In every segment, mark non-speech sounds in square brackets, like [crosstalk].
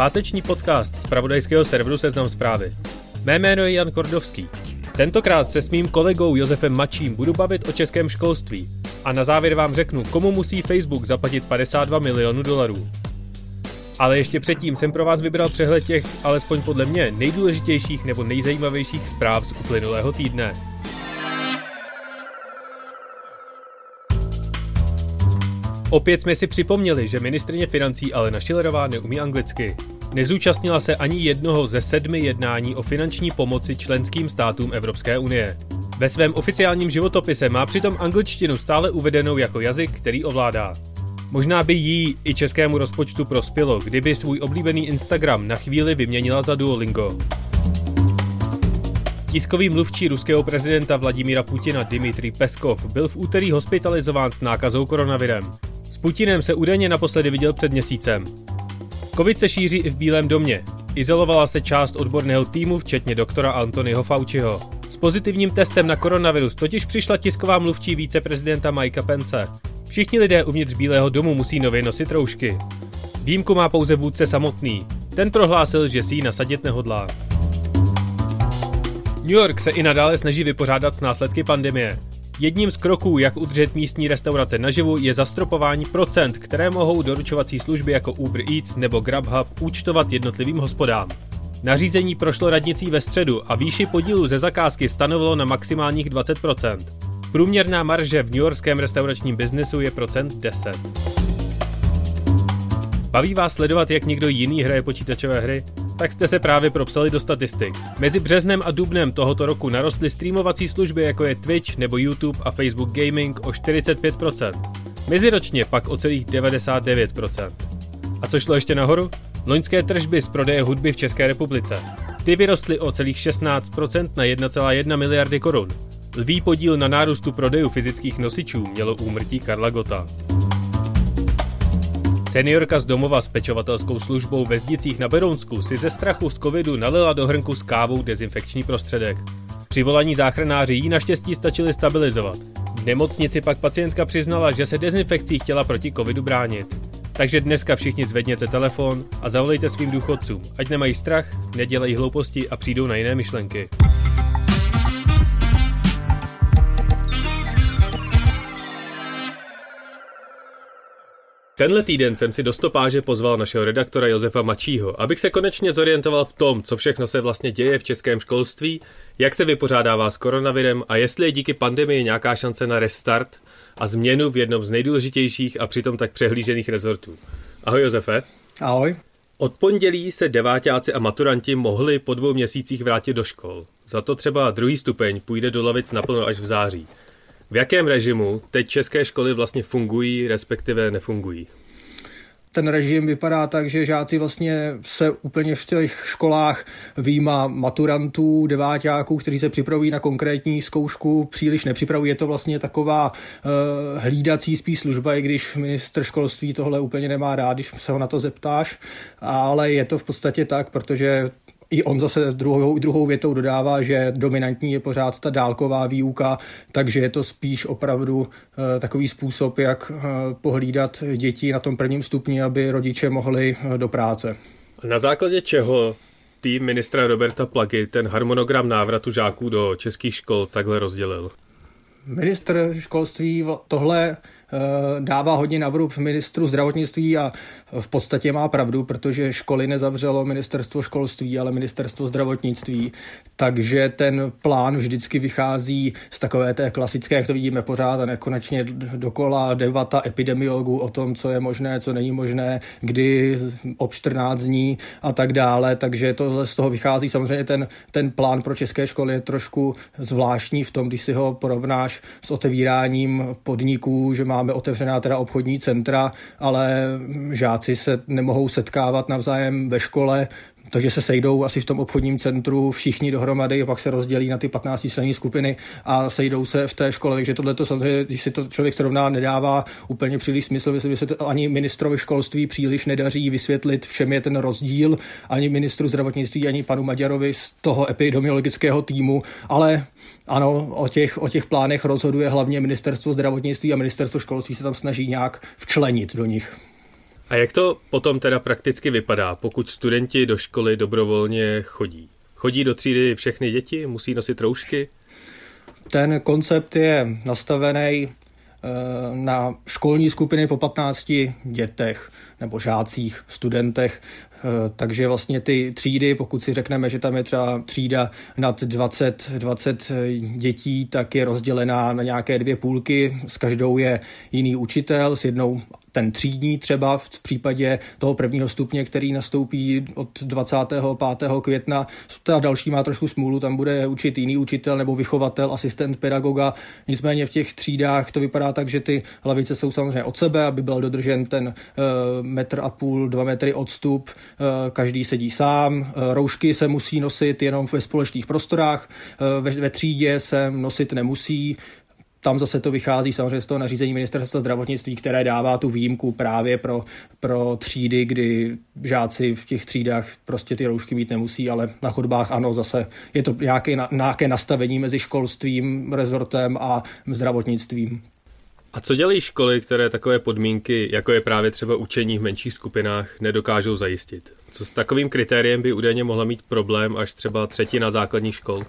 Páteční podcast z pravodajského serveru Seznam zprávy. Mé jméno je Jan Kordovský. Tentokrát se s mým kolegou Josefem Mačím budu bavit o českém školství. A na závěr vám řeknu, komu musí Facebook zaplatit 52 milionů dolarů. Ale ještě předtím jsem pro vás vybral přehled těch, alespoň podle mě, nejdůležitějších nebo nejzajímavějších zpráv z uplynulého týdne. Opět jsme si připomněli, že ministrině financí Alena Schillerová neumí anglicky. Nezúčastnila se ani jednoho ze sedmi jednání o finanční pomoci členským státům Evropské unie. Ve svém oficiálním životopise má přitom angličtinu stále uvedenou jako jazyk, který ovládá. Možná by jí i českému rozpočtu prospělo, kdyby svůj oblíbený Instagram na chvíli vyměnila za Duolingo. Tiskový mluvčí ruského prezidenta Vladimíra Putina Dmitrij Peskov byl v úterý hospitalizován s nákazou koronavirem. Putinem se údajně naposledy viděl před měsícem. Covid se šíří i v Bílém domě. Izolovala se část odborného týmu, včetně doktora Antonyho Fauciho. S pozitivním testem na koronavirus totiž přišla tisková mluvčí víceprezidenta Mikea Pence. Všichni lidé uvnitř Bílého domu musí nově nosit roušky. Výjimku má pouze vůdce samotný. Ten prohlásil, že si ji nasadit nehodlá. New York se i nadále snaží vypořádat s následky pandemie. Jedním z kroků, jak udržet místní restaurace naživu, je zastropování procent, které mohou doručovací služby jako Uber Eats nebo Grubhub účtovat jednotlivým hospodám. Nařízení prošlo radnicí ve středu a výši podílu ze zakázky stanovilo na maximálních 20%. Průměrná marže v newyorském restauračním biznesu je procent 10. Baví vás sledovat, jak někdo jiný hraje počítačové hry? Tak jste se právě propsali do statistik. Mezi březnem a dubnem tohoto roku narostly streamovací služby jako je Twitch nebo YouTube a Facebook Gaming o 45%. Meziročně pak o celých 99%. A co šlo ještě nahoru? Loňské tržby z prodeje hudby v České republice. Ty vyrostly o celých 16% na 1,1 miliardy korun. Lví podíl na nárůstu prodejů fyzických nosičů mělo úmrtí Karla Gota. Seniorka z domova s pečovatelskou službou ve Zdicích na Berounsku si ze strachu z covidu nalila do hrnku s kávou dezinfekční prostředek. Při volání záchranáři jí naštěstí stačili stabilizovat. V nemocnici pak pacientka přiznala, že se dezinfekcí chtěla proti covidu bránit. Takže dneska všichni zvedněte telefon a zavolejte svým důchodcům, ať nemají strach, nedělají hlouposti a přijdou na jiné myšlenky. Tenhle týden jsem si do stopáže pozval našeho redaktora Josefa Mačího, abych se konečně zorientoval v tom, co všechno se vlastně děje v českém školství, jak se vypořádává s koronavirem a jestli je díky pandemii nějaká šance na restart a změnu v jednom z nejdůležitějších a přitom tak přehlížených rezortů. Ahoj Josefe. Ahoj. Od pondělí se devátáci a maturanti mohli po dvou měsících vrátit do škol. Za to třeba druhý stupeň půjde do lavic naplno až v září. V jakém režimu teď české školy vlastně fungují, respektive nefungují? ten režim vypadá tak, že žáci vlastně se úplně v těch školách výjima maturantů, deváťáků, kteří se připravují na konkrétní zkoušku, příliš nepřipravují. Je to vlastně taková uh, hlídací spíš služba, i když ministr školství tohle úplně nemá rád, když se ho na to zeptáš, ale je to v podstatě tak, protože i on zase druhou, druhou větou dodává, že dominantní je pořád ta dálková výuka, takže je to spíš opravdu uh, takový způsob, jak uh, pohlídat děti na tom prvním stupni, aby rodiče mohli uh, do práce. Na základě čeho tým ministra Roberta Plagy ten harmonogram návratu žáků do českých škol takhle rozdělil? Ministr školství tohle Eh, dává hodně na vrub ministru zdravotnictví a v podstatě má pravdu, protože školy nezavřelo ministerstvo školství, ale ministerstvo zdravotnictví. Takže ten plán vždycky vychází z takové té klasické, jak to vidíme pořád a nekonečně dokola debata epidemiologů o tom, co je možné, co není možné, kdy ob 14 dní a tak dále. Takže tohle z toho vychází. Samozřejmě ten, ten plán pro české školy je trošku zvláštní v tom, když si ho porovnáš s otevíráním podniků, že má máme otevřená teda obchodní centra, ale žáci se nemohou setkávat navzájem ve škole, takže se sejdou asi v tom obchodním centru všichni dohromady, pak se rozdělí na ty 15 členní skupiny a sejdou se v té škole. Takže tohle to samozřejmě, když si to člověk srovná, nedává úplně příliš smysl. Že se to ani ministrovi školství příliš nedaří vysvětlit, v čem je ten rozdíl, ani ministru zdravotnictví, ani panu Maďarovi z toho epidemiologického týmu, ale ano, o těch, o těch plánech rozhoduje hlavně ministerstvo zdravotnictví a ministerstvo školství se tam snaží nějak včlenit do nich. A jak to potom teda prakticky vypadá, pokud studenti do školy dobrovolně chodí? Chodí do třídy všechny děti, musí nosit roušky? Ten koncept je nastavený eh, na školní skupiny po 15 dětech nebo žácích, studentech. Eh, takže vlastně ty třídy, pokud si řekneme, že tam je třeba třída nad 20, 20 dětí, tak je rozdělená na nějaké dvě půlky. S každou je jiný učitel, s jednou ten třídní třeba v případě toho prvního stupně, který nastoupí od 25. května. Ta další má trošku smůlu, tam bude učit jiný učitel nebo vychovatel, asistent pedagoga. Nicméně v těch třídách to vypadá tak, že ty hlavice jsou samozřejmě od sebe, aby byl dodržen ten uh, metr a půl, dva metry odstup. Uh, každý sedí sám. Uh, roušky se musí nosit jenom ve společných prostorách. Ve, ve třídě se nosit nemusí tam zase to vychází samozřejmě z toho nařízení ministerstva zdravotnictví, které dává tu výjimku právě pro, pro třídy, kdy žáci v těch třídách prostě ty roušky mít nemusí, ale na chodbách ano, zase je to nějaké, nějaké nastavení mezi školstvím, rezortem a zdravotnictvím. A co dělají školy, které takové podmínky, jako je právě třeba učení v menších skupinách, nedokážou zajistit? Co s takovým kritériem by údajně mohla mít problém až třeba třetina základních škol?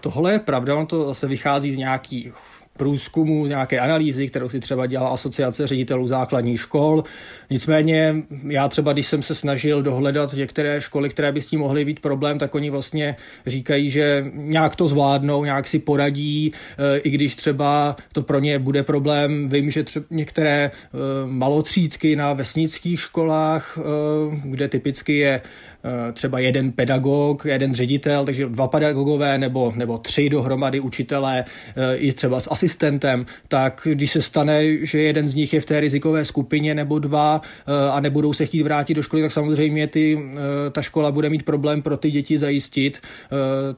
Tohle je pravda, on to zase vychází z nějakých průzkumu, nějaké analýzy, kterou si třeba dělala asociace ředitelů základních škol. Nicméně já třeba, když jsem se snažil dohledat některé školy, které by s tím mohly být problém, tak oni vlastně říkají, že nějak to zvládnou, nějak si poradí, eh, i když třeba to pro ně bude problém. Vím, že třeba některé eh, malotřídky na vesnických školách, eh, kde typicky je třeba jeden pedagog, jeden ředitel, takže dva pedagogové nebo, nebo tři dohromady učitelé eh, i třeba s asistentem, tak když se stane, že jeden z nich je v té rizikové skupině nebo dva eh, a nebudou se chtít vrátit do školy, tak samozřejmě ty, ta škola bude mít problém pro ty děti zajistit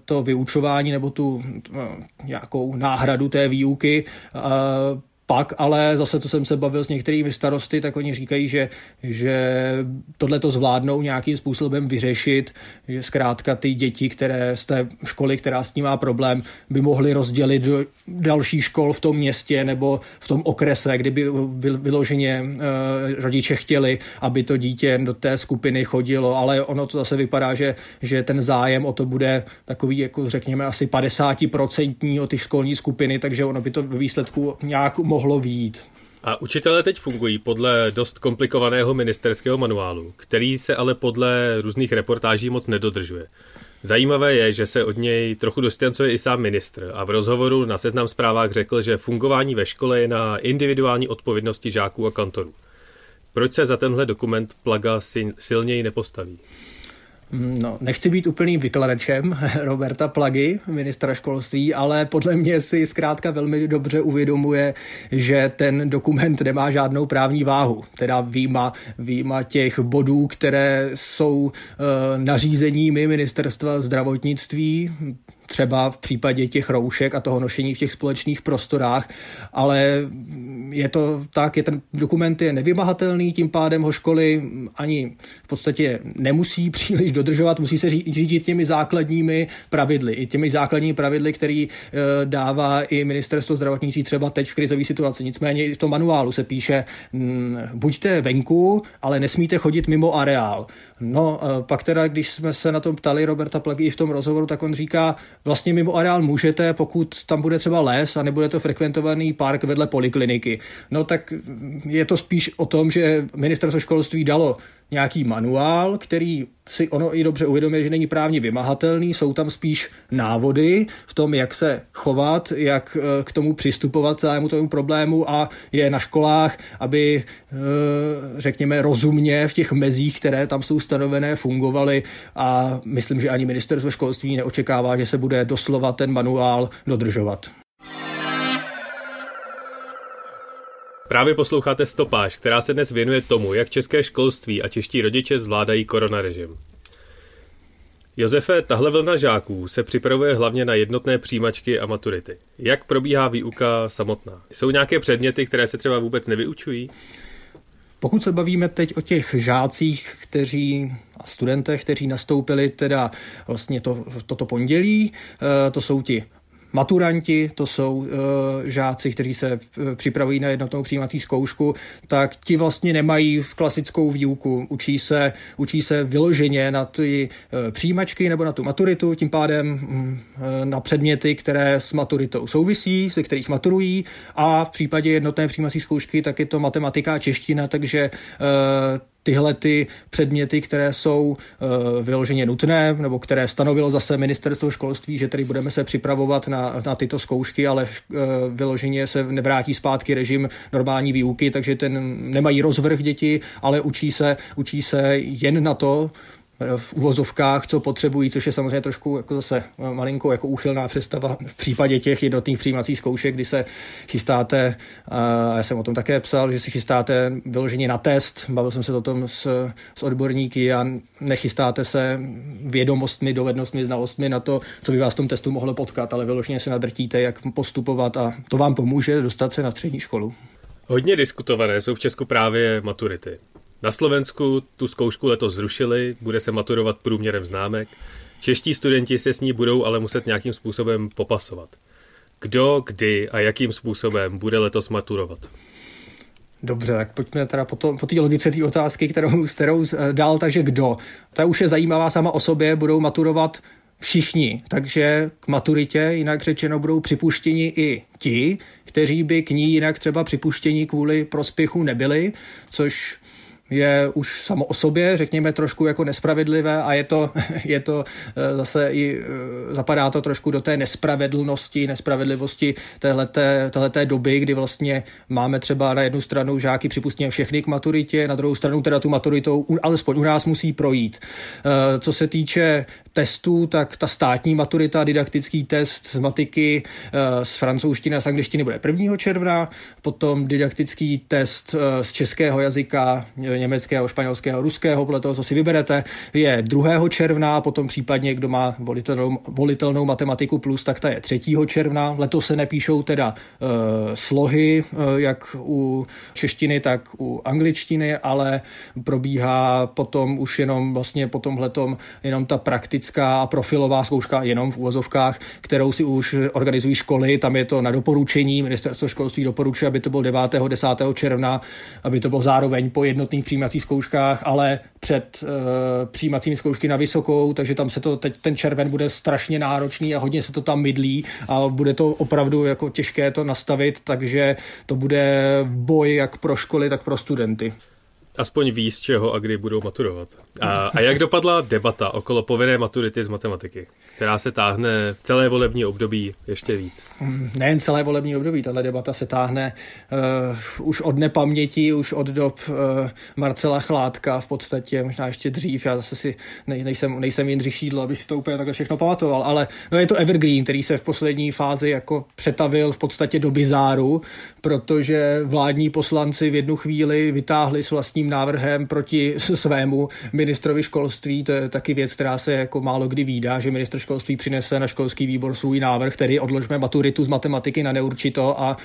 to vyučování nebo tu nějakou náhradu té výuky pak ale zase, co jsem se bavil s některými starosty, tak oni říkají, že, že tohle to zvládnou nějakým způsobem vyřešit, že zkrátka ty děti, které z té školy, která s tím má problém, by mohly rozdělit do dalších škol v tom městě nebo v tom okrese, kdyby vyloženě uh, rodiče chtěli, aby to dítě do té skupiny chodilo, ale ono to zase vypadá, že, že ten zájem o to bude takový, jako řekněme, asi 50% o ty školní skupiny, takže ono by to ve výsledku nějak mohlo mohlo výjít. A učitelé teď fungují podle dost komplikovaného ministerského manuálu, který se ale podle různých reportáží moc nedodržuje. Zajímavé je, že se od něj trochu distancuje i sám ministr a v rozhovoru na seznam zprávách řekl, že fungování ve škole je na individuální odpovědnosti žáků a kantorů. Proč se za tenhle dokument Plaga silněji nepostaví? No, nechci být úplným vykladačem [laughs] Roberta Plagy, ministra školství, ale podle mě si zkrátka velmi dobře uvědomuje, že ten dokument nemá žádnou právní váhu. Teda výjima, výjima těch bodů, které jsou uh, nařízeními ministerstva zdravotnictví, třeba v případě těch roušek a toho nošení v těch společných prostorách, ale je to tak, je ten dokument je nevymahatelný, tím pádem ho školy ani v podstatě nemusí příliš dodržovat, musí se řídit těmi základními pravidly, i těmi základními pravidly, který eh, dává i ministerstvo zdravotnictví třeba teď v krizové situaci. Nicméně i v tom manuálu se píše, buďte venku, ale nesmíte chodit mimo areál. No, eh, pak teda, když jsme se na tom ptali Roberta Plagy v tom rozhovoru, tak on říká, vlastně mimo areál můžete, pokud tam bude třeba les a nebude to frekventovaný park vedle polikliniky. No tak je to spíš o tom, že ministerstvo školství dalo nějaký manuál, který si ono i dobře uvědomuje, že není právně vymahatelný, jsou tam spíš návody v tom, jak se chovat, jak eh, k tomu přistupovat celému tomu problému a je na školách, aby eh, řekněme rozumně v těch mezích, které tam jsou stanovené, fungovaly a myslím, že ani ministerstvo školství neočekává, že se bude doslova ten manuál dodržovat. Právě posloucháte Stopáž, která se dnes věnuje tomu, jak české školství a čeští rodiče zvládají koronarežim. Josefe, tahle vlna žáků se připravuje hlavně na jednotné přijímačky a maturity. Jak probíhá výuka samotná? Jsou nějaké předměty, které se třeba vůbec nevyučují? Pokud se bavíme teď o těch žácích, kteří a studentech, kteří nastoupili teda vlastně to, toto pondělí, eh, to jsou ti maturanti, to jsou uh, žáci, kteří se uh, připravují na jednotnou přijímací zkoušku, tak ti vlastně nemají klasickou výuku. Učí se, učí se vyloženě na ty uh, přijímačky nebo na tu maturitu, tím pádem um, na předměty, které s maturitou souvisí, se kterých maturují a v případě jednotné přijímací zkoušky tak je to matematika a čeština, takže tyhle ty předměty, které jsou uh, vyloženě nutné, nebo které stanovilo zase ministerstvo školství, že tady budeme se připravovat na, na tyto zkoušky, ale uh, vyloženě se nevrátí zpátky režim normální výuky, takže ten nemají rozvrh děti, ale učí se, učí se jen na to, v uvozovkách, co potřebují, což je samozřejmě trošku jako zase malinko jako úchylná představa v případě těch jednotných přijímacích zkoušek, kdy se chystáte, a já jsem o tom také psal, že si chystáte vyloženě na test, bavil jsem se o tom s, s odborníky a nechystáte se vědomostmi, dovednostmi, znalostmi na to, co by vás v tom testu mohlo potkat, ale vyloženě se nadrtíte, jak postupovat a to vám pomůže dostat se na střední školu. Hodně diskutované jsou v Česku právě maturity. Na Slovensku tu zkoušku letos zrušili, bude se maturovat průměrem známek. Čeští studenti se s ní budou ale muset nějakým způsobem popasovat. Kdo, kdy a jakým způsobem bude letos maturovat? Dobře, tak pojďme teda po, to, po té logice té otázky, kterou, kterou dál, takže kdo. Ta už je zajímavá sama o sobě, budou maturovat všichni, takže k maturitě, jinak řečeno, budou připuštěni i ti, kteří by k ní jinak třeba připuštěni kvůli prospěchu nebyli, což je už samo o sobě, řekněme, trošku jako nespravedlivé a je to, [laughs] je to eh, zase i eh, zapadá to trošku do té nespravedlnosti, nespravedlivosti téhleté, téhleté doby, kdy vlastně máme třeba na jednu stranu žáky připustně všechny k maturitě, na druhou stranu teda tu maturitou alespoň u nás musí projít. Eh, co se týče testů, tak ta státní maturita, didaktický test z matiky z francouzštiny a z angličtiny bude 1. června, potom didaktický test z českého jazyka německého, španělského, ruského, podle toho, co si vyberete, je 2. června, potom případně, kdo má volitelnou, volitelnou matematiku plus, tak ta je 3. června. Letos se nepíšou teda uh, slohy, uh, jak u češtiny, tak u angličtiny, ale probíhá potom už jenom vlastně po tomhletom jenom ta praktická a profilová zkouška, jenom v úvozovkách, kterou si už organizují školy, tam je to na doporučení, ministerstvo školství doporučuje, aby to bylo 9. 10. června, aby to bylo zároveň po jednotných přijímacích zkouškách, ale před uh, přijímacími zkoušky na vysokou, takže tam se to teď ten červen bude strašně náročný a hodně se to tam mydlí a bude to opravdu jako těžké to nastavit, takže to bude boj jak pro školy, tak pro studenty aspoň ví, z čeho a kdy budou maturovat. A, a jak dopadla debata okolo povinné maturity z matematiky, která se táhne celé volební období ještě víc? Mm, nejen celé volební období, tahle debata se táhne uh, už od nepaměti, už od dob uh, Marcela Chládka v podstatě, možná ještě dřív, já zase si nej, nejsem, nejsem Jindřich Šídlo, aby si to úplně takhle všechno pamatoval, ale no je to Evergreen, který se v poslední fázi jako přetavil v podstatě do bizáru, protože vládní poslanci v jednu chvíli vytáhli s vlastním návrhem proti svému ministrovi školství. To je taky věc, která se jako málo kdy výdá, že ministr školství přinese na školský výbor svůj návrh, tedy odložme maturitu z matematiky na neurčito a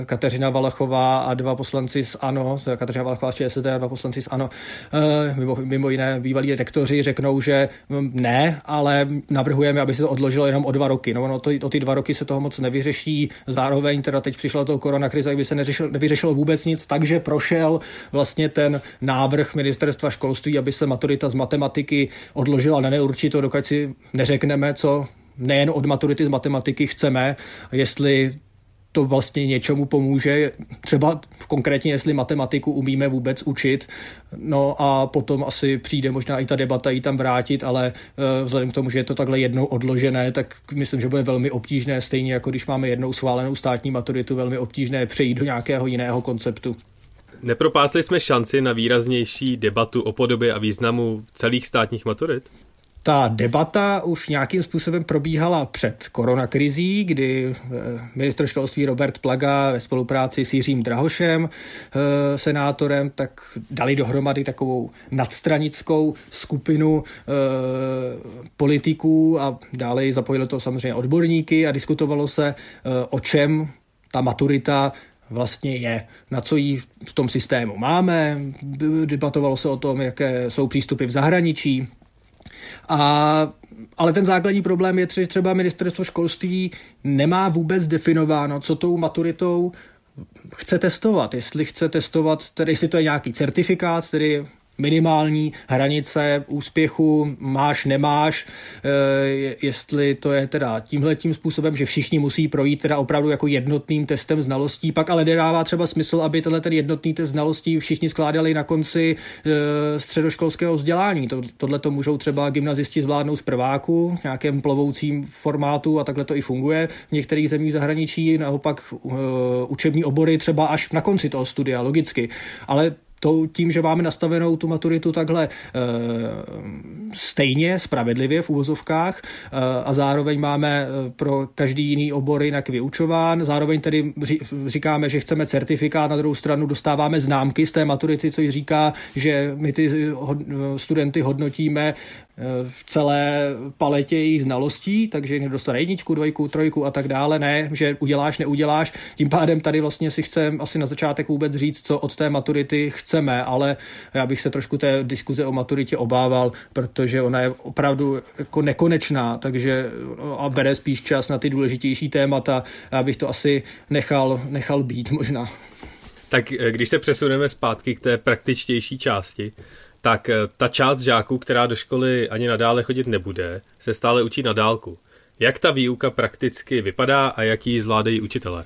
e, Kateřina Valachová a dva poslanci z ANO, Kateřina Valachová z ČSSD a dva poslanci z ANO, e, mimo, mimo jiné bývalí rektoři, řeknou, že ne, ale navrhujeme, aby se to odložilo jenom o dva roky. No, no to, o ty dva roky se toho moc nevyřeší. Zároveň teda teď přišla toho koronakrize, aby se neřešil, nevyřešilo vůbec nic, takže prošel vlastně ten návrh ministerstva školství, aby se maturita z matematiky odložila na neurčito, dokud si neřekneme, co nejen od maturity z matematiky chceme, jestli to vlastně něčemu pomůže, třeba konkrétně, jestli matematiku umíme vůbec učit, no a potom asi přijde možná i ta debata ji tam vrátit, ale uh, vzhledem k tomu, že je to takhle jednou odložené, tak myslím, že bude velmi obtížné, stejně jako když máme jednou schválenou státní maturitu, velmi obtížné přejít do nějakého jiného konceptu. Nepropásli jsme šanci na výraznější debatu o podobě a významu celých státních maturit? ta debata už nějakým způsobem probíhala před koronakrizí, kdy eh, ministr školství Robert Plaga ve spolupráci s Jiřím Drahošem, eh, senátorem, tak dali dohromady takovou nadstranickou skupinu eh, politiků a dále zapojili to samozřejmě odborníky a diskutovalo se, o čem ta maturita vlastně je, na co jí v tom systému máme. Debatovalo se o tom, jaké jsou přístupy v zahraničí. A, ale ten základní problém je, že třeba ministerstvo školství nemá vůbec definováno, co tou maturitou chce testovat. Jestli chce testovat, tedy jestli to je nějaký certifikát, tedy minimální hranice úspěchu máš, nemáš, eh, jestli to je teda tímhle tím způsobem, že všichni musí projít teda opravdu jako jednotným testem znalostí, pak ale nedává třeba smysl, aby tenhle ten jednotný test znalostí všichni skládali na konci eh, středoškolského vzdělání. To, tohle to můžou třeba gymnazisti zvládnout z prváku, v nějakém plovoucím formátu a takhle to i funguje. V některých zemích zahraničí naopak uh, učební obory třeba až na konci toho studia, logicky. Ale to, tím, že máme nastavenou tu maturitu takhle e, stejně, spravedlivě v úvozovkách e, a zároveň máme eh, pro každý jiný obor jinak vyučován, zároveň tedy říkáme, že chceme certifikát, na druhou stranu dostáváme známky z té maturity, což říká, že my ty studenty hodnotíme v celé paletě jejich znalostí, že nedostane jedničku, dvojku, trojku a tak dále, ne, že uděláš, neuděláš. Tím pádem tady vlastně si chcem asi na začátek vůbec říct, co od té maturity chceme, ale já bych se trošku té diskuze o maturitě obával, protože ona je opravdu jako nekonečná, takže a bere spíš čas na ty důležitější témata. Já bych to asi nechal, nechal být možná. Tak eh, když se přesuneme zpátky k té praktičtější části, tak eh, ta část žáků, která do školy ani nadále chodit nebude, se stále učí na dálku. Jak ta výuka prakticky vypadá a jak ji zvládají učitelé?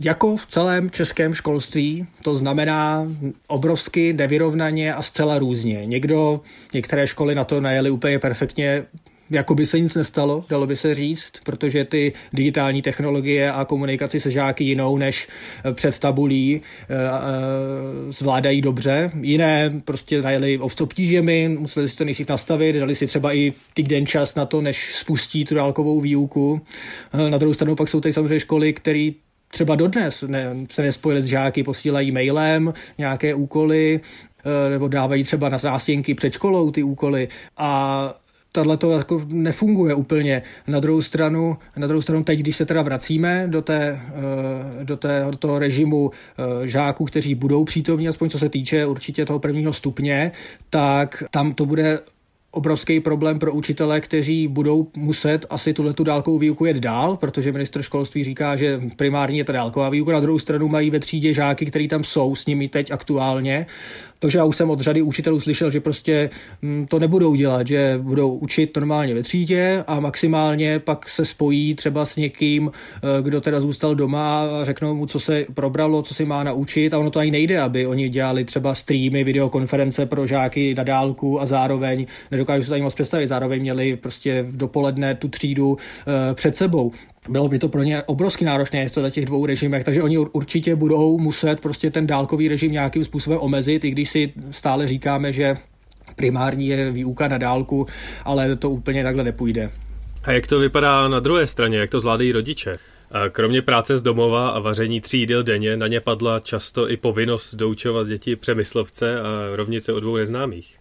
Jako v celém českém školství, to znamená obrovsky nevyrovnaně a zcela různě. Někdo, některé školy na to najeli úplně perfektně, jako by se nic nestalo, dalo by se říct, protože ty digitální technologie a komunikaci se žáky jinou než eh, před tabulí eh, eh, zvládají dobře. Jiné prostě najeli obtížemi, museli si to nejdřív nastavit, dali si třeba i týden čas na to, než spustí tu dálkovou výuku. Na druhou stranu pak jsou tady samozřejmě školy, které třeba dodnes ne, se nespojili s žáky, posílají mailem nějaké úkoly, nebo dávají třeba na zástěnky před školou ty úkoly a tohle to jako nefunguje úplně. Na druhou stranu, na druhou stranu teď, když se teda vracíme do, té, eh, do, té, do toho režimu eh, žáků, kteří budou přítomní, aspoň co se týče určitě toho prvního stupně, tak tam to bude obrovský problém pro učitele, kteří budou muset asi tuhle tu dálkovou výuku jet dál, protože ministr školství říká, že primárně je ta dálková výuka, na druhou stranu mají ve třídě žáky, kteří tam jsou s nimi teď aktuálně. Takže já už jsem od řady učitelů slyšel, že prostě mm, to nebudou dělat, že budou učit normálně ve třídě a maximálně pak se spojí třeba s někým, eh, kdo teda zůstal doma a řeknou mu, co se probralo, co si má naučit. A ono to ani nejde, aby oni dělali třeba streamy, videokonference pro žáky na dálku a zároveň, nedokážu se tady moc představit, zároveň měli prostě dopoledne tu třídu eh, před sebou bylo by to pro ně obrovsky náročné to za těch dvou režimech, takže oni určitě budou muset prostě ten dálkový režim nějakým způsobem omezit, i když si stále říkáme, že primární je výuka na dálku, ale to úplně takhle nepůjde. A jak to vypadá na druhé straně, jak to zvládají rodiče? Kromě práce z domova a vaření tří jídel denně na ně padla často i povinnost doučovat děti přemyslovce a rovnice o dvou neznámých.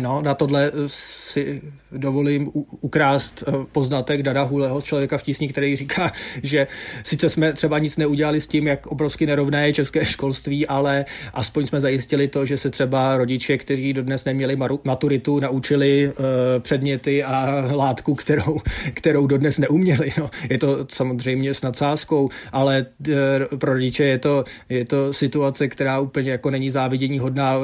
No, na tohle si dovolím ukrást eh, poznatek Dada Huleho, člověka v tísni, který říká, [laughs] že sice jsme třeba nic neudělali s tím, jak obrovsky nerovné je české školství, ale aspoň jsme zajistili to, že se třeba rodiče, kteří dodnes neměli maturitu, naučili uh, předměty a látku, kterou, [laughs] kterou dodnes neuměli. No, je to samozřejmě s nadsázkou, ale pro rodiče je to, je to situace, která úplně jako není závidění hodná.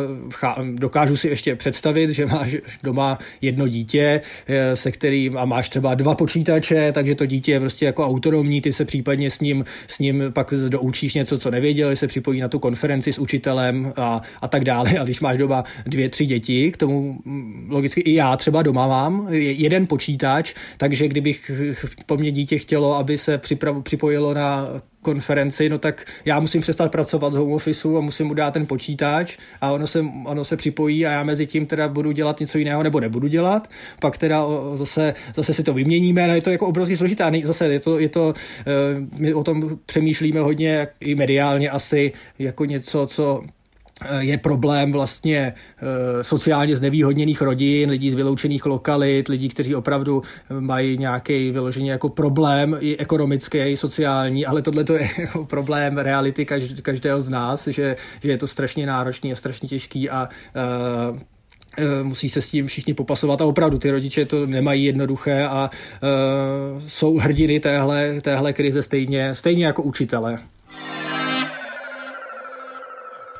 Dokážu si ještě představit, že máš doma jedno dítě, eh, se kterým a máš třeba dva počítače, takže to dítě je prostě jako autonomní, ty se případně s ním, s ním pak doučíš něco, co nevěděl, se připojí na tu konferenci s učitelem a, a tak dále. A když máš doma dvě, tři děti, k tomu mm, logicky i já třeba doma mám jeden počítač, takže kdybych po mně dítě chtělo, aby se připojilo na konferenci, no tak já musím přestat pracovat z home officeu a musím mu dát ten počítač a ono se, ono se připojí a já mezi tím teda budu dělat něco jiného nebo nebudu dělat, pak teda zase, zase si to vyměníme, no je to jako obrovský složité a zase je to, je to, eh, my o tom přemýšlíme hodně i mediálně asi jako něco, co je problém vlastně eh, sociálně znevýhodněných rodin, lidí z vyloučených lokalit, lidí, kteří opravdu mají nějaký vyložený jako problém i ekonomický, i sociální, ale tohle to je [laughs] jako problém reality každého z nás, že, že je to strašně náročný a strašně těžký a uh, musí se s tím všichni popasovat a opravdu ty rodiče to nemají jednoduché a uh, jsou hrdiny téhle, téhle krize stejně, stejně jako učitele.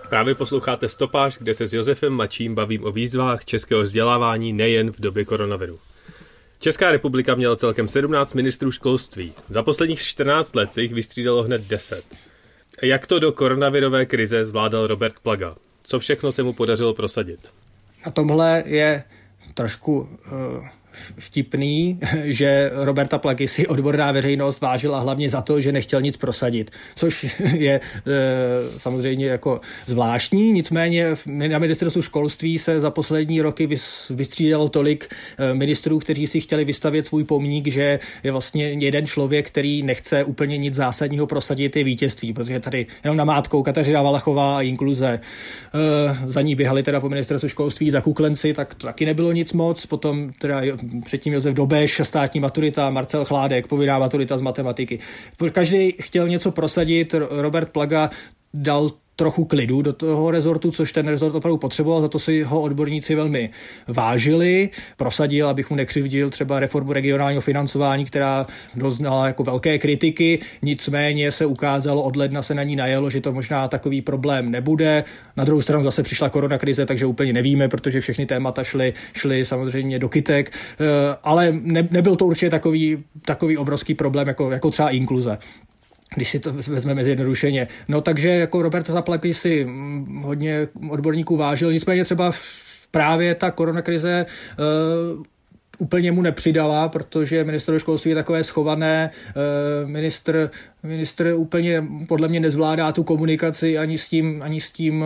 Právě posloucháte Stopáž, kde se s Josefem Mačím bavím o výzvách českého vzdělávání nejen v době koronaviru. Česká republika měla celkem 17 ministrů školství. Za posledních 14 let se jich vystřídalo hned 10. Jak to do koronavirové krize zvládal Robert Plaga? Co všechno se mu podařilo prosadit? A tomhle je trošku uh vtipný, [laughs] že Roberta Plaky si odborná veřejnost vážila hlavně za to, že nechtěl nic prosadit, což [laughs] je e, samozřejmě jako zvláštní, nicméně na ministerstvu školství se za poslední roky vystřídalo tolik e, ministrů, kteří si chtěli vystavět svůj pomník, že je vlastně jeden člověk, který nechce úplně nic zásadního prosadit, je vítězství, protože tady jenom namátkou Kateřina Valachová a inkluze. E, za ní běhali teda po ministerstvu školství za kuklenci, tak to taky nebylo nic moc, potom teda předtím Josef Dobeš, státní maturita, Marcel Chládek, povinná maturita z matematiky. Každý chtěl něco prosadit, Robert Plaga dal trochu klidu do toho rezortu, což ten rezort opravdu potřeboval, za to si ho odborníci velmi vážili. Prosadil, abych mu nekřivdil třeba reformu regionálního financování, která doznala jako velké kritiky, nicméně se ukázalo, od ledna se na ní najelo, že to možná takový problém nebude. Na druhou stranu zase přišla korona krize, takže úplně nevíme, protože všechny témata šly, šly samozřejmě do kytek, eh, ale ne, nebyl to určitě takový, takový obrovský problém jako, jako třeba inkluze když si to vezmeme zjednodušeně. No takže jako Robert Zaplaky si mm, hodně odborníků vážil, nicméně třeba právě ta koronakrize uh, úplně mu nepřidala, protože minister školství je takové schované, uh, ministr, ministr úplně podle mě nezvládá tu komunikaci ani s tím, ani s tím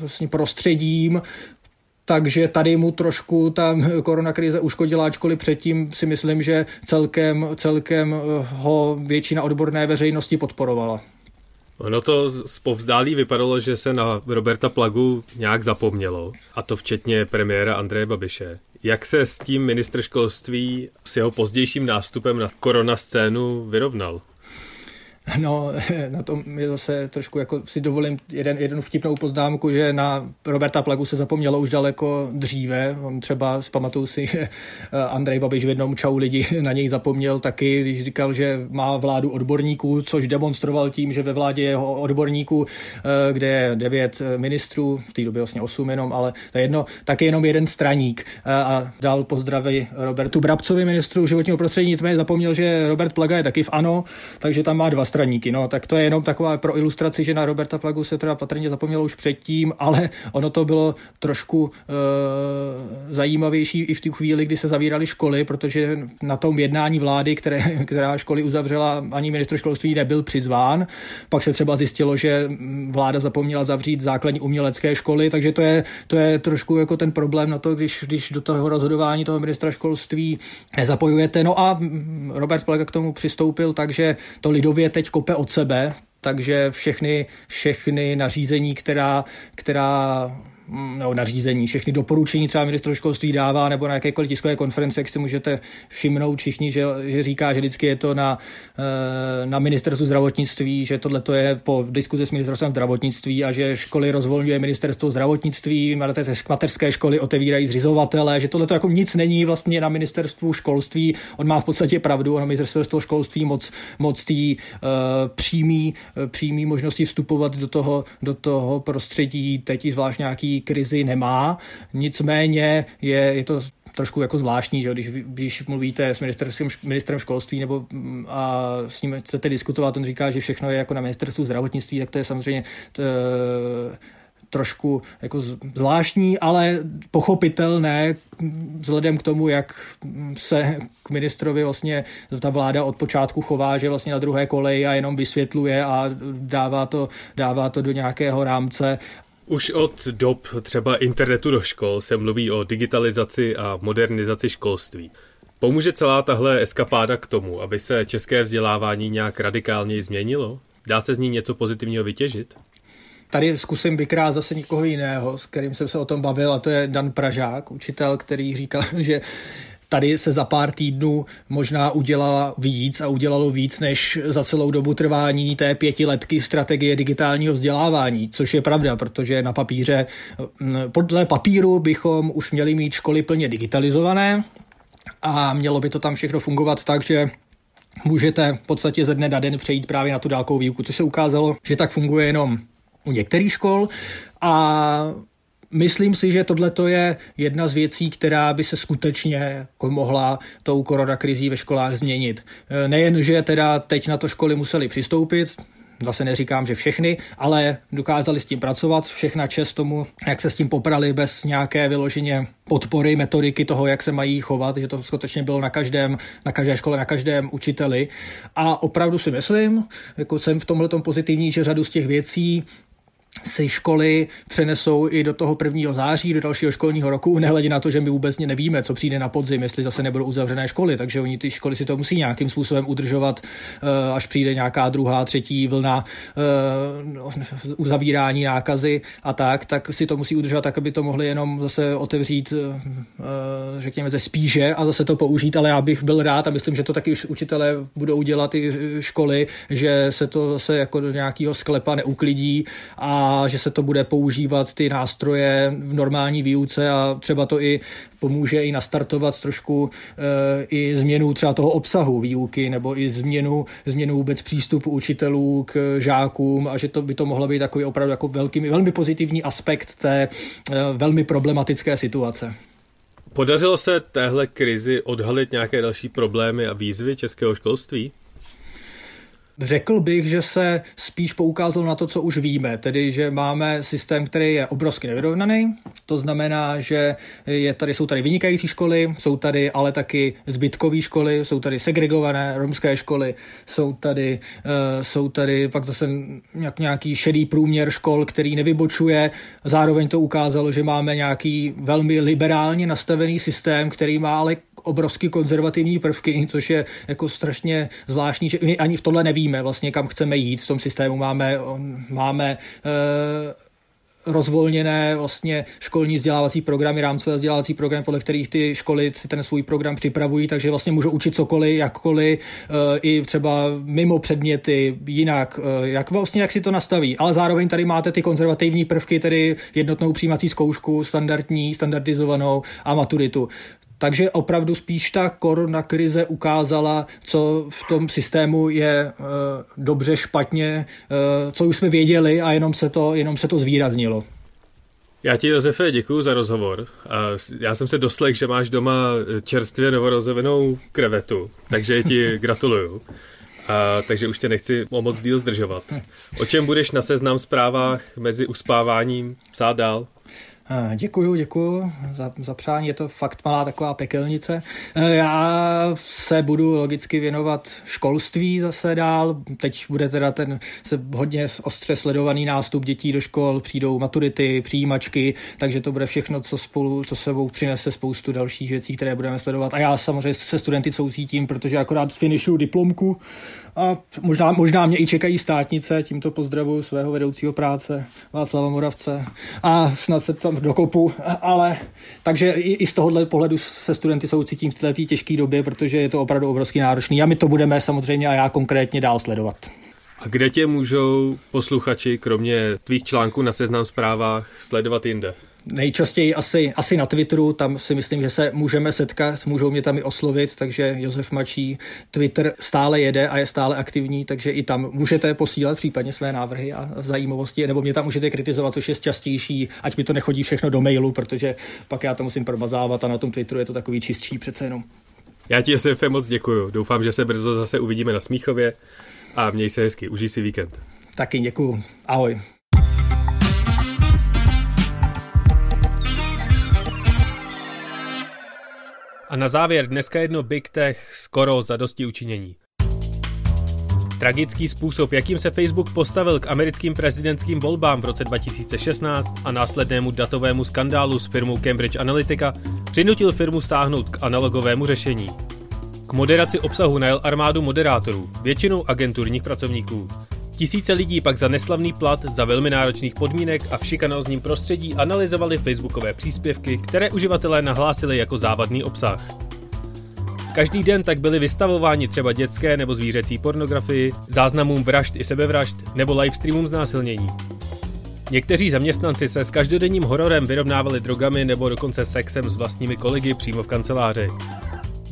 vlastně prostředím, takže tady mu trošku ta koronakrize uškodila, ačkoliv předtím si myslím, že celkem, celkem eh, ho většina odborné veřejnosti podporovala. Ono to povzdálí vypadalo, že se na Roberta Plagu nějak zapomnělo, a to včetně premiéra Andreje Babiše. Jak se s tím ministr školství s jeho pozdějším nástupem na korona scénu vyrovnal? [laughs] No, na tom je zase trošku jako si dovolím jeden, jednu vtipnou poznámku, že na Roberta Plagu se zapomnělo už daleko dříve. On třeba pamatuju si, [laughs] že eh, Andrej Babiš v jednom čau lidi na něj zapomněl taky, když říkal, že má vládu odborníků, což demonstroval tím, že ve vládě jeho odborníků, eh, kde je devět eh, ministrů, v té době vlastně osm jenom, ale to je jedno, tak je jenom jeden straník. A dal pozdravy Robertu Brabcovi, ministru životního prostředí, nicméně zapomněl, že Robert Plaga je taky v ANO, takže tam má dva straníky. No, tak to je jenom taková pro ilustraci, že na Roberta Plagu se teda patrně zapomnělo už předtím, ale ono to bylo trošku e, zajímavější i v tu chvíli, kdy se zavíraly školy, protože na tom jednání vlády, které, [laughs] která školy uzavřela, ani ministr školství nebyl přizván. Pak se třeba zjistilo, že vláda zapomněla zavřít základní umělecké školy, takže to je, to je trošku jako ten problém na to, když, když do toho rozhodování toho ministra školství nezapojujete. No a Robert Plaga k tomu přistoupil, takže to lidově teď teď kope od sebe, takže všechny, všechny nařízení, která, která nebo nařízení, všechny doporučení třeba ministr školství dává, nebo na jakékoliv tiskové konference, jak si můžete všimnout všichni, že, že říká, že vždycky je to na, eh, na ministerstvu zdravotnictví, že tohle je po diskuzi s ministerstvem zdravotnictví a že školy rozvolňuje ministerstvo zdravotnictví, mateřské školy otevírají zřizovatele, že tohle jako nic není vlastně na ministerstvu školství. On má v podstatě pravdu, ono ministerstvo školství moc, moc tý uh, přímý, uh, přímý možnosti vstupovat do toho, do toho prostředí, teď zvlášť nějaký krizi nemá. Nicméně je, je to trošku jako zvláštní, že když, když mluvíte s ministerským, ministrem školství nebo mm, a s ním chcete diskutovat, on říká, že všechno je jako na ministerstvu zdravotnictví, tak to je samozřejmě to, trošku jako zvláštní, ale pochopitelné vzhledem k tomu, jak se k ministrovi vlastně ta vláda od počátku chová, že vlastně na druhé koleji a jenom vysvětluje a dává to, dává to do nějakého rámce už od dob třeba internetu do škol se mluví o digitalizaci a modernizaci školství. Pomůže celá tahle eskapáda k tomu, aby se české vzdělávání nějak radikálně změnilo? Dá se z ní něco pozitivního vytěžit? Tady zkusím vykrát zase někoho jiného, s kterým jsem se o tom bavil, a to je Dan Pražák, učitel, který říkal, [laughs] že tady se za pár týdnů možná udělala víc a udělalo víc, než za celou dobu trvání té pětiletky strategie digitálního vzdělávání, což je pravda, protože na papíře, podle papíru bychom už měli mít školy plně digitalizované a mělo by to tam všechno fungovat tak, že můžete v podstatě ze dne na den přejít právě na tu dálkovou výuku, což se ukázalo, že tak funguje jenom u některých škol. A Myslím si, že tohle je jedna z věcí, která by se skutečně jako mohla tou koronakrizí ve školách změnit. E, nejen, že teda teď na to školy museli přistoupit, zase neříkám, že všechny, ale dokázali s tím pracovat, všechna čest tomu, jak se s tím poprali bez nějaké vyloženě podpory, metodiky toho, jak se mají chovat, že to skutečně bylo na každém, na každé škole, na každém učiteli. A opravdu si myslím, jako jsem v tomhle pozitivní, že řadu z těch věcí si školy přenesou i do toho 1. září, do dalšího školního roku, nehledě na to, že my vůbec nevíme, co přijde na podzim, jestli zase nebudou uzavřené školy, takže oni ty školy si to musí nějakým způsobem udržovat, eh, až přijde nějaká druhá, třetí vlna eh, uzavírání nákazy a tak, tak si to musí udržovat tak, aby to mohli jenom zase otevřít, eh, řekněme, ze spíže a zase to použít, ale já bych byl rád a myslím, že to taky už učitelé budou dělat i školy, že se to zase jako do nějakého sklepa neuklidí a že se to bude používat ty nástroje v normální výuce a třeba to i pomůže i nastartovat trošku e, i změnu třeba toho obsahu výuky nebo i změnu, změnu vůbec přístupu učitelů k žákům a že to by to mohlo být takový opravdu jako velký, velmi pozitivní aspekt té e, velmi problematické situace. Podařilo se téhle krizi odhalit nějaké další problémy a výzvy českého školství? Řekl bych, že se spíš poukázalo na to, co už víme, tedy že máme systém, který je obrovsky nevyrovnaný. To znamená, že je tady, jsou tady vynikající školy, jsou tady ale taky zbytkové školy, jsou tady segregované romské školy, jsou tady, uh, jsou tady pak zase nějak, nějaký šedý průměr škol, který nevybočuje. Zároveň to ukázalo, že máme nějaký velmi liberálně nastavený systém, který má ale obrovsky konzervativní prvky, což je jako strašně zvláštní, že my ani v tohle nevíme vlastně, kam chceme jít. V tom systému máme, máme uh, rozvolněné vlastně školní vzdělávací programy, rámcové vzdělávací programy, podle kterých ty školy si ten svůj program připravují, takže vlastně můžou učit cokoliv, jakkoliv, uh, i třeba mimo předměty, jinak, uh, jak vlastně jak si to nastaví. Ale zároveň tady máte ty konzervativní prvky, tedy jednotnou přijímací zkoušku, standardní, standardizovanou a maturitu. Takže opravdu spíš ta korona krize ukázala, co v tom systému je e, dobře, špatně, e, co už jsme věděli a jenom se to, jenom se to zvýraznilo. Já ti, Josefe, děkuji za rozhovor. Já jsem se doslech, že máš doma čerstvě novorozevenou krevetu, takže ti [laughs] gratuluju. A, takže už tě nechci o moc díl zdržovat. O čem budeš na seznam zprávách mezi uspáváním psát dál? Děkuju, děkuju za, za přání, je to fakt malá taková pekelnice. E, já se budu logicky věnovat školství zase dál. Teď bude teda ten se hodně ostře sledovaný nástup dětí do škol, přijdou maturity, přijímačky, takže to bude všechno, co spolu, co sebou přinese spoustu dalších věcí, které budeme sledovat. A já samozřejmě se studenty soucítím, protože akorát finišu diplomku a možná, možná mě i čekají státnice, tímto pozdravu svého vedoucího práce Václava Moravce a snad se tam dokopu, ale takže i, i z tohohle pohledu se studenty soucítím v této těžké době, protože je to opravdu obrovský náročný a my to budeme samozřejmě a já konkrétně dál sledovat. A kde tě můžou posluchači, kromě tvých článků na seznam zprávách, sledovat jinde? Nejčastěji asi, asi na Twitteru, tam si myslím, že se můžeme setkat, můžou mě tam i oslovit, takže Josef Mačí Twitter stále jede a je stále aktivní, takže i tam můžete posílat případně své návrhy a zajímavosti, nebo mě tam můžete kritizovat, což je častější, ať mi to nechodí všechno do mailu, protože pak já to musím promazávat a na tom Twitteru je to takový čistší přece jenom. Já ti Josefe moc děkuju. Doufám, že se brzo zase uvidíme na Smíchově a měj se hezky, užij si víkend. Taky děkuju. Ahoj. A na závěr dneska jedno Big Tech skoro za dosti učinění. Tragický způsob, jakým se Facebook postavil k americkým prezidentským volbám v roce 2016 a následnému datovému skandálu s firmou Cambridge Analytica, přinutil firmu sáhnout k analogovému řešení. K moderaci obsahu najel armádu moderátorů, většinou agenturních pracovníků. Tisíce lidí pak za neslavný plat, za velmi náročných podmínek a v šikanózním prostředí analyzovali facebookové příspěvky, které uživatelé nahlásili jako závadný obsah. Každý den tak byli vystavováni třeba dětské nebo zvířecí pornografii, záznamům vražd i sebevražd nebo livestreamům znásilnění. Někteří zaměstnanci se s každodenním hororem vyrovnávali drogami nebo dokonce sexem s vlastními kolegy přímo v kanceláři.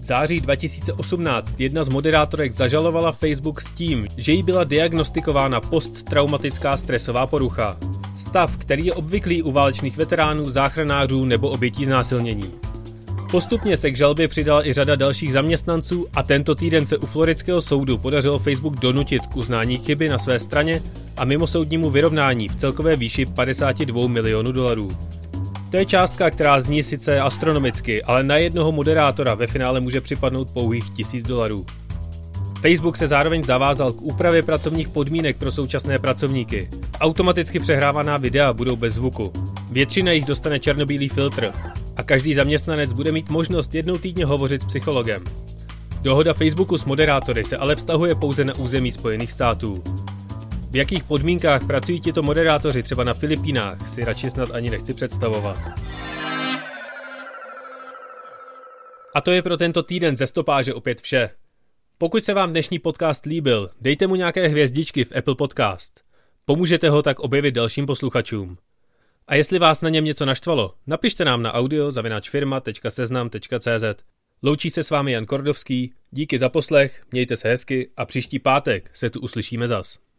V září 2018 jedna z moderátorek zažalovala Facebook s tím, že jí byla diagnostikována posttraumatická stresová porucha. Stav, který je obvyklý u válečných veteránů, záchranářů nebo obětí znásilnění. Postupně se k žalbě přidala i řada dalších zaměstnanců a tento týden se u floridského soudu podařilo Facebook donutit k uznání chyby na své straně a mimosoudnímu vyrovnání v celkové výši 52 milionů dolarů. To je částka, která zní sice astronomicky, ale na jednoho moderátora ve finále může připadnout pouhých tisíc dolarů. Facebook se zároveň zavázal k úpravě pracovních podmínek pro současné pracovníky. Automaticky přehrávaná videa budou bez zvuku. Většina jich dostane černobílý filtr a každý zaměstnanec bude mít možnost jednou týdně hovořit s psychologem. Dohoda Facebooku s moderátory se ale vztahuje pouze na území Spojených států. V jakých podmínkách pracují tito moderátoři třeba na Filipínách, si radši snad ani nechci představovat. A to je pro tento týden ze stopáže opět vše. Pokud se vám dnešní podcast líbil, dejte mu nějaké hvězdičky v Apple Podcast. Pomůžete ho tak objevit dalším posluchačům. A jestli vás na něm něco naštvalo, napište nám na audio zavináčfirma.seznam.cz. Loučí se s vámi Jan Kordovský, díky za poslech, mějte se hezky a příští pátek se tu uslyšíme zas.